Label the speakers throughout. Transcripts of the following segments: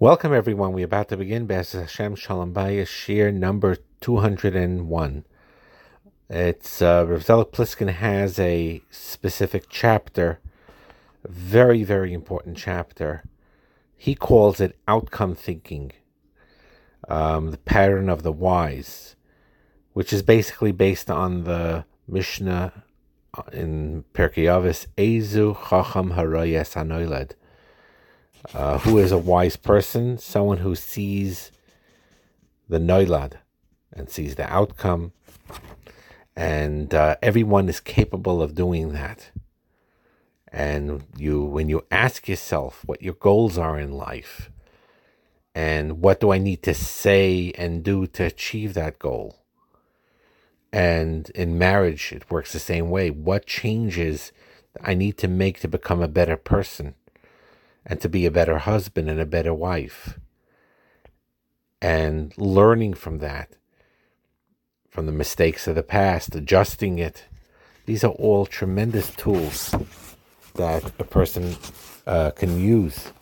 Speaker 1: Welcome, everyone. We're about to begin Be'ez Hashem Shalom Bayis Shir number 201. It's, uh, Rav Zelig Pliskin has a specific chapter, very, very important chapter. He calls it outcome thinking, um, the pattern of the wise, which is basically based on the Mishnah in Pirkei Avos, Ezu Chacham Harayes Anoiled uh, who is a wise person? Someone who sees the noilad and sees the outcome. And uh, everyone is capable of doing that. And you, when you ask yourself what your goals are in life, and what do I need to say and do to achieve that goal? And in marriage, it works the same way. What changes I need to make to become a better person? And to be a better husband and a better wife. And learning from that, from the mistakes of the past, adjusting it. These are all tremendous tools that a person uh, can use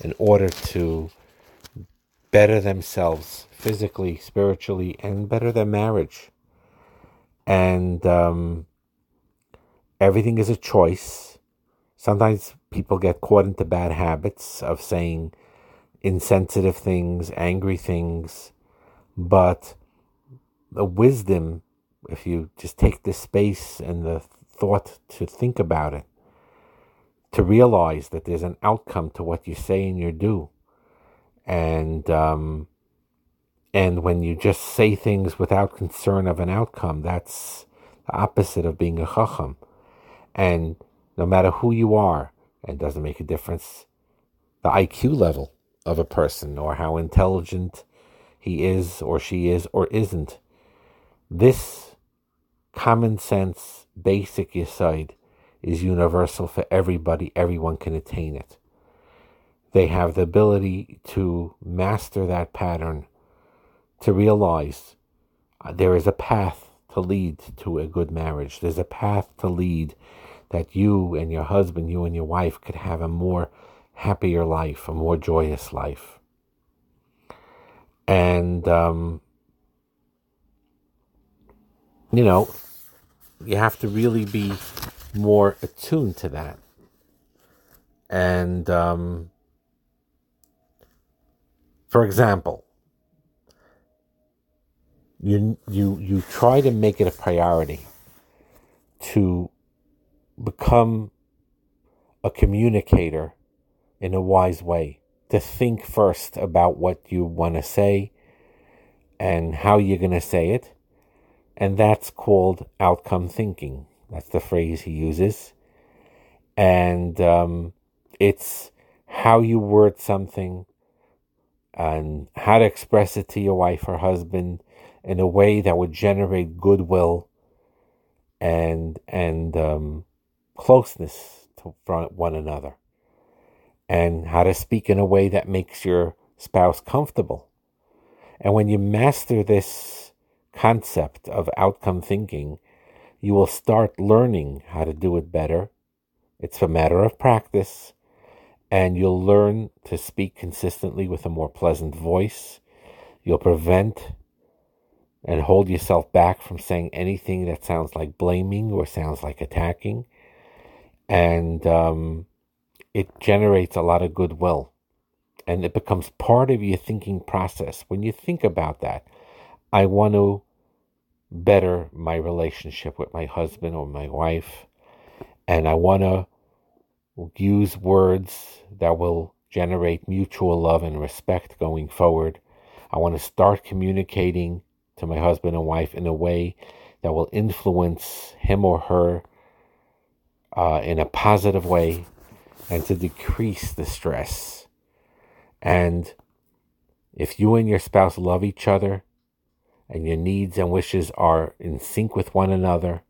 Speaker 1: in order to better themselves physically, spiritually, and better their marriage. And um, everything is a choice. Sometimes people get caught into bad habits of saying insensitive things, angry things, but the wisdom, if you just take the space and the thought to think about it, to realize that there's an outcome to what you say and you do, and um, and when you just say things without concern of an outcome, that's the opposite of being a chacham. And no matter who you are, it doesn't make a difference the IQ level of a person or how intelligent he is or she is or isn't. This common sense, basic yesod is universal for everybody. Everyone can attain it. They have the ability to master that pattern, to realize uh, there is a path to lead to a good marriage. There's a path to lead that you and your husband, you and your wife could have a more happier life, a more joyous life. And, um, you know, you have to really be more attuned to that. And, um, for example, you you you try to make it a priority to become a communicator in a wise way, to think first about what you want to say and how you're going to say it. And that's called outcome thinking. That's the phrase he uses. And um, it's how you word something and how to express it to your wife or husband in a way that would generate goodwill and and um, closeness to one another and how to speak in a way that makes your spouse comfortable. And when you master this concept of outcome thinking, you will start learning how to do it better. It's a matter of practice, and you'll learn to speak consistently with a more pleasant voice. You'll prevent and hold yourself back from saying anything that sounds like blaming or sounds like attacking and um, it generates a lot of goodwill and it becomes part of your thinking process. When you think about that, I want to better my relationship with my husband or my wife, and I want to use words that will generate mutual love and respect going forward. I want to start communicating to my husband and wife in a way that will influence him or her uh, in a positive way and to decrease the stress. And if you and your spouse love each other and your needs and wishes are in sync with one another,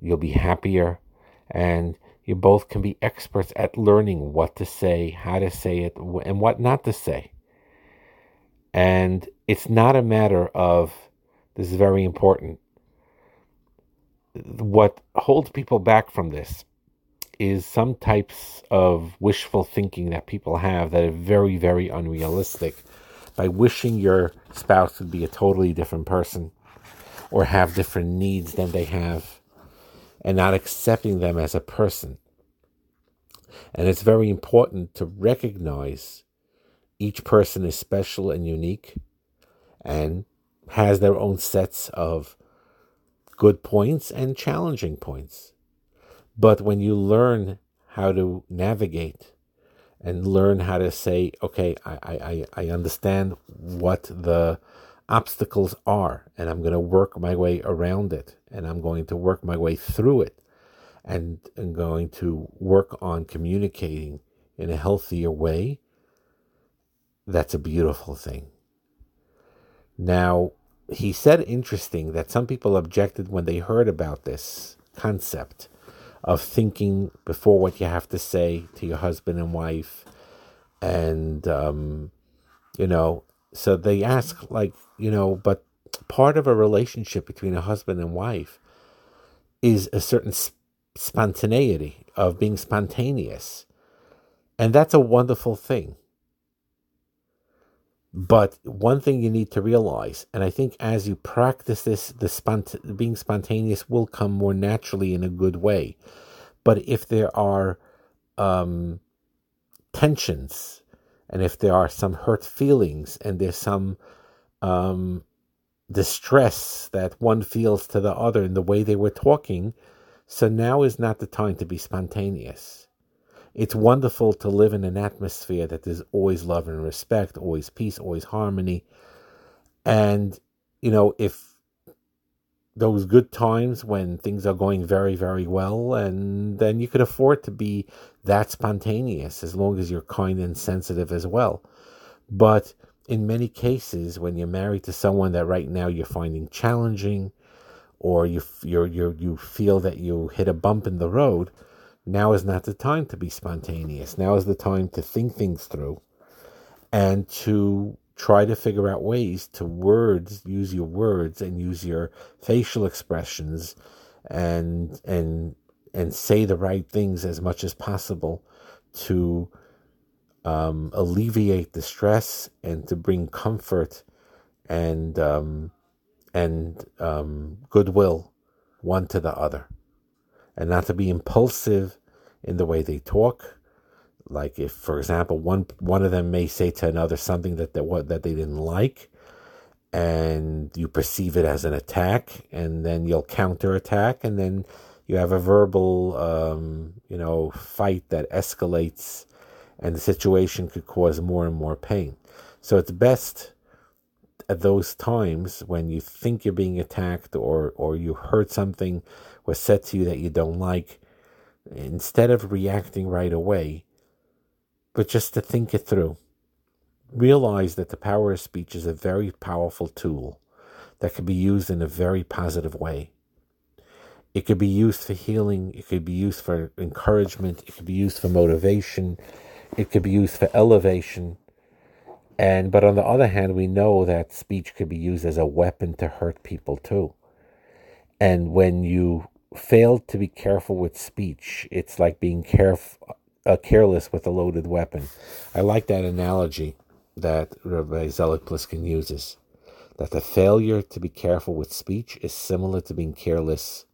Speaker 1: you'll be happier and you both can be experts at learning what to say, how to say it, and what not to say. And it's not a matter of, this is very important, what holds people back from this is some types of wishful thinking that people have that are very, very unrealistic by wishing your spouse would be a totally different person or have different needs than they have and not accepting them as a person. And it's very important to recognize each person is special and unique and has their own sets of good points and challenging points. But when you learn how to navigate and learn how to say, okay, I, I, I understand what the obstacles are, and I'm going to work my way around it, and I'm going to work my way through it, and I'm going to work on communicating in a healthier way. That's a beautiful thing. Now, he said interesting that some people objected when they heard about this concept of thinking before what you have to say to your husband and wife. And um, you know so they ask like you know but part of a relationship between a husband and wife is a certain sp- spontaneity of being spontaneous. And that's a wonderful thing but one thing you need to realize, and I think as you practice this, the spont- being spontaneous will come more naturally in a good way. But if there are um, tensions, and if there are some hurt feelings, and there's some um, distress that one feels to the other in the way they were talking, so now is not the time to be spontaneous it's wonderful to live in an atmosphere that there's always love and respect, always peace, always harmony. And, you know, if those good times when things are going very, very well, and then you could afford to be that spontaneous as long as you're kind and sensitive as well. But in many cases, when you're married to someone that right now you're finding challenging, or you you you you feel that you hit a bump in the road, now is not the time to be spontaneous. Now is the time to think things through and to try to figure out ways to words, use your words and use your facial expressions and and and say the right things as much as possible to um, alleviate the stress and to bring comfort and um, and um, goodwill one to the other and not to be impulsive in the way they talk. Like if, for example, one one of them may say to another something that that what that they didn't like, and you perceive it as an attack, and then you'll counterattack, and then you have a verbal, um, you know, fight that escalates, and the situation could cause more and more pain. So it's best at those times when you think you're being attacked or or you heard something was said to you that you don't like, instead of reacting right away, but just to think it through. Realize that the power of speech is a very powerful tool that can be used in a very positive way. It could be used for healing, it could be used for encouragement, it could be used for motivation, it could be used for elevation. And but on the other hand, we know that speech could be used as a weapon to hurt people too. And when you fail to be careful with speech, it's like being caref- uh, careless with a loaded weapon. I like that analogy that Rabbi Zelig Pliskin uses. That the failure to be careful with speech is similar to being careless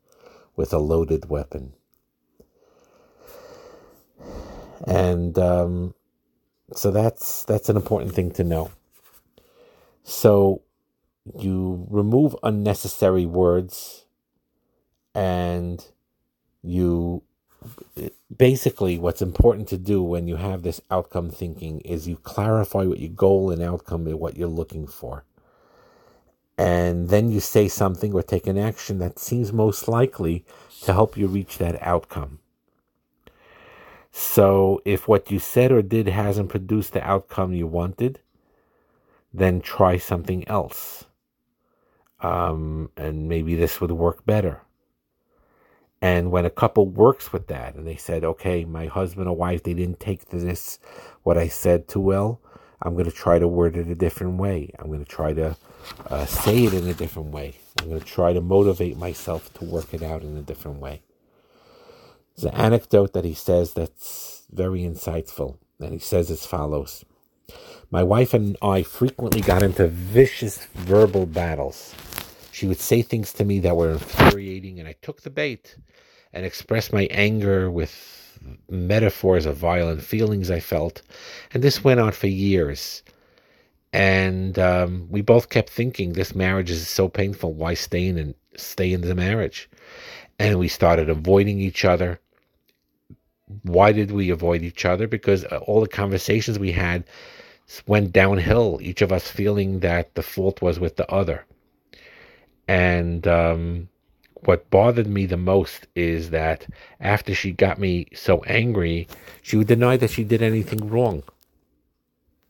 Speaker 1: with a loaded weapon. And um, so that's that's an important thing to know. So you remove unnecessary words and you basically what's important to do when you have this outcome thinking is you clarify what your goal and outcome is what you're looking for and then you say something or take an action that seems most likely to help you reach that outcome so if what you said or did hasn't produced the outcome you wanted then try something else um, and maybe this would work better and when a couple works with that and they said, okay, my husband or wife, they didn't take this, what I said too well, I'm going to try to word it a different way. I'm going to try to uh, say it in a different way. I'm going to try to motivate myself to work it out in a different way. There's an anecdote that he says that's very insightful, and he says as follows My wife and I frequently got into vicious verbal battles. She would say things to me that were infuriating, and I took the bait and expressed my anger with metaphors of violent feelings I felt. And this went on for years. And um, we both kept thinking this marriage is so painful. Why stay in and stay in the marriage? And we started avoiding each other why did we avoid each other? Because uh, all the conversations we had went downhill, each of us feeling that the fault was with the other. And um, what bothered me the most is that after she got me so angry, she would deny that she did anything wrong.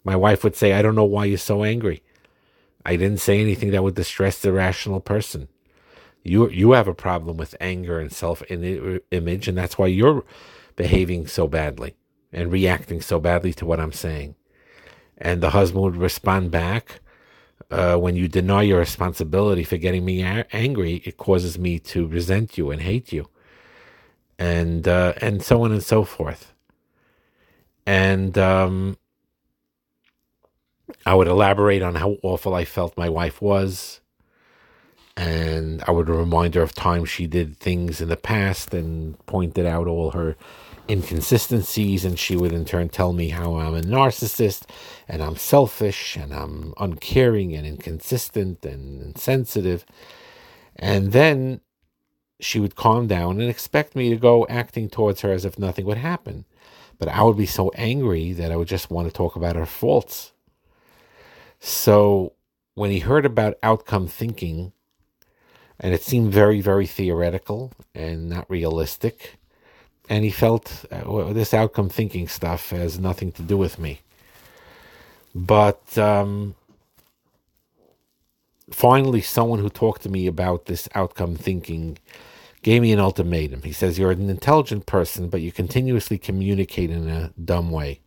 Speaker 1: My wife would say, I don't know why you're so angry. I didn't say anything that would distress the rational person. You you have a problem with anger and self image, and that's why you're behaving so badly and reacting so badly to what I'm saying. And the husband would respond back, uh, when you deny your responsibility for getting me a- angry, it causes me to resent you and hate you, and uh, and so on and so forth. And um, I would elaborate on how awful I felt my wife was, and I would remind her of times she did things in the past and pointed out all her inconsistencies, and she would in turn tell me how I'm a narcissist and I'm selfish and I'm uncaring and inconsistent and insensitive. And then she would calm down and expect me to go acting towards her as if nothing would happen. But I would be so angry that I would just want to talk about her faults. So when he heard about outcome thinking, and it seemed very, very theoretical and not realistic, and he felt uh, this outcome thinking stuff has nothing to do with me. But um, finally, someone who talked to me about this outcome thinking gave me an ultimatum. He says, You're an intelligent person, but you continuously communicate in a dumb way.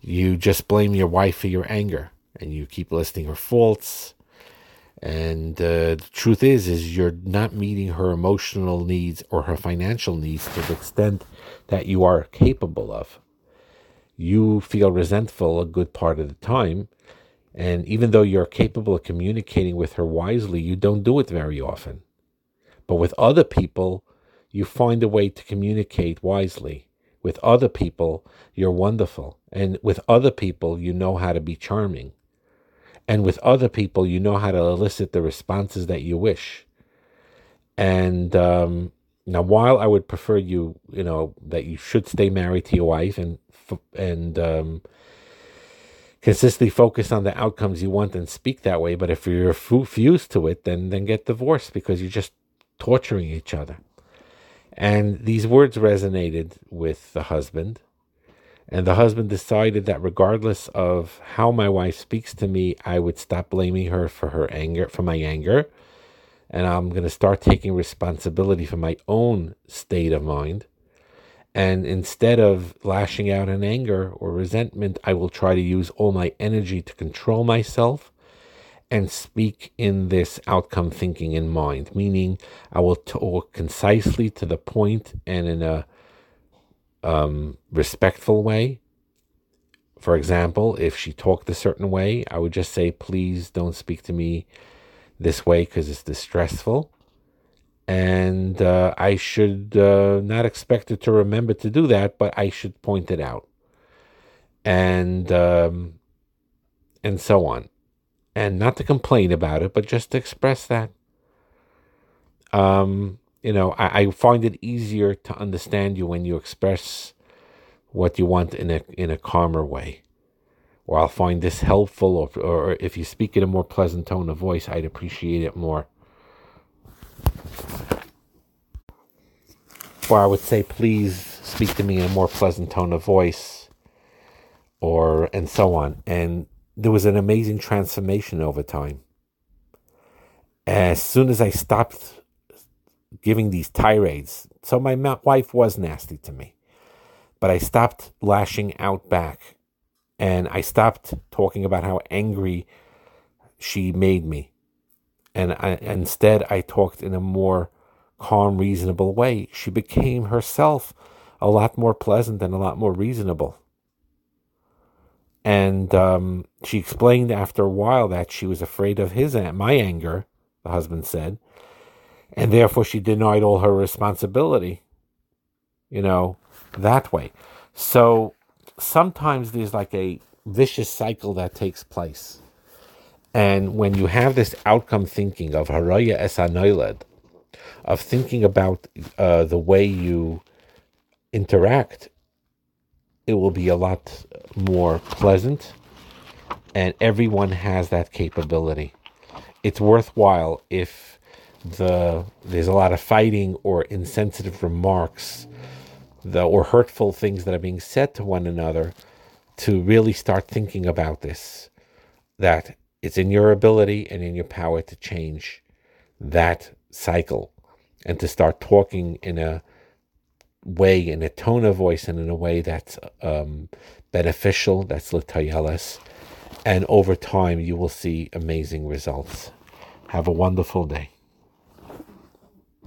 Speaker 1: You just blame your wife for your anger, and you keep listing her faults and uh, the truth is, is you're not meeting her emotional needs or her financial needs to the extent that you are capable of. You feel resentful a good part of the time, and even though you're capable of communicating with her wisely, you don't do it very often. But with other people, you find a way to communicate wisely. With other people, you're wonderful. And with other people, you know how to be charming. And with other people, you know how to elicit the responses that you wish. And um, now, while I would prefer you, you know, that you should stay married to your wife and and um, consistently focus on the outcomes you want and speak that way. But if you're fused to it, then then get divorced because you're just torturing each other. And these words resonated with the husband. And the husband decided that regardless of how my wife speaks to me, I would stop blaming her for her anger, for my anger. And I'm going to start taking responsibility for my own state of mind. And instead of lashing out in anger or resentment, I will try to use all my energy to control myself and speak in this outcome thinking in mind, meaning I will talk concisely to the point and in a um, respectful way. For example, if she talked a certain way, I would just say, please don't speak to me this way because it's distressful. And uh, I should uh, not expect her to remember to do that, but I should point it out. And um, and so on. And not to complain about it, but just to express that. Um, you know, I, I find it easier to understand you when you express what you want in a in a calmer way. Or I'll find this helpful, or, or if you speak in a more pleasant tone of voice, I'd appreciate it more. Or I would say, please speak to me in a more pleasant tone of voice, or and so on. And there was an amazing transformation over time. As soon as I stopped giving these tirades. So my wife was nasty to me. But I stopped lashing out back and I stopped talking about how angry she made me. And I, instead, I talked in a more calm, reasonable way. She became herself a lot more pleasant and a lot more reasonable. And um, she explained after a while that she was afraid of his my anger, the husband said, and therefore she denied all her responsibility. You know, that way. So sometimes there's like a vicious cycle that takes place. And when you have this outcome thinking of haraya esanoiled, of thinking about uh, the way you interact, it will be a lot more pleasant. And everyone has that capability. It's worthwhile if the there's a lot of fighting or insensitive remarks the, or hurtful things that are being said to one another to really start thinking about this that it's in your ability and in your power to change that cycle and to start talking in a way, in a tone of voice, and in a way that's um, beneficial, that's litayeles. And over time, you will see amazing results. Have a wonderful day.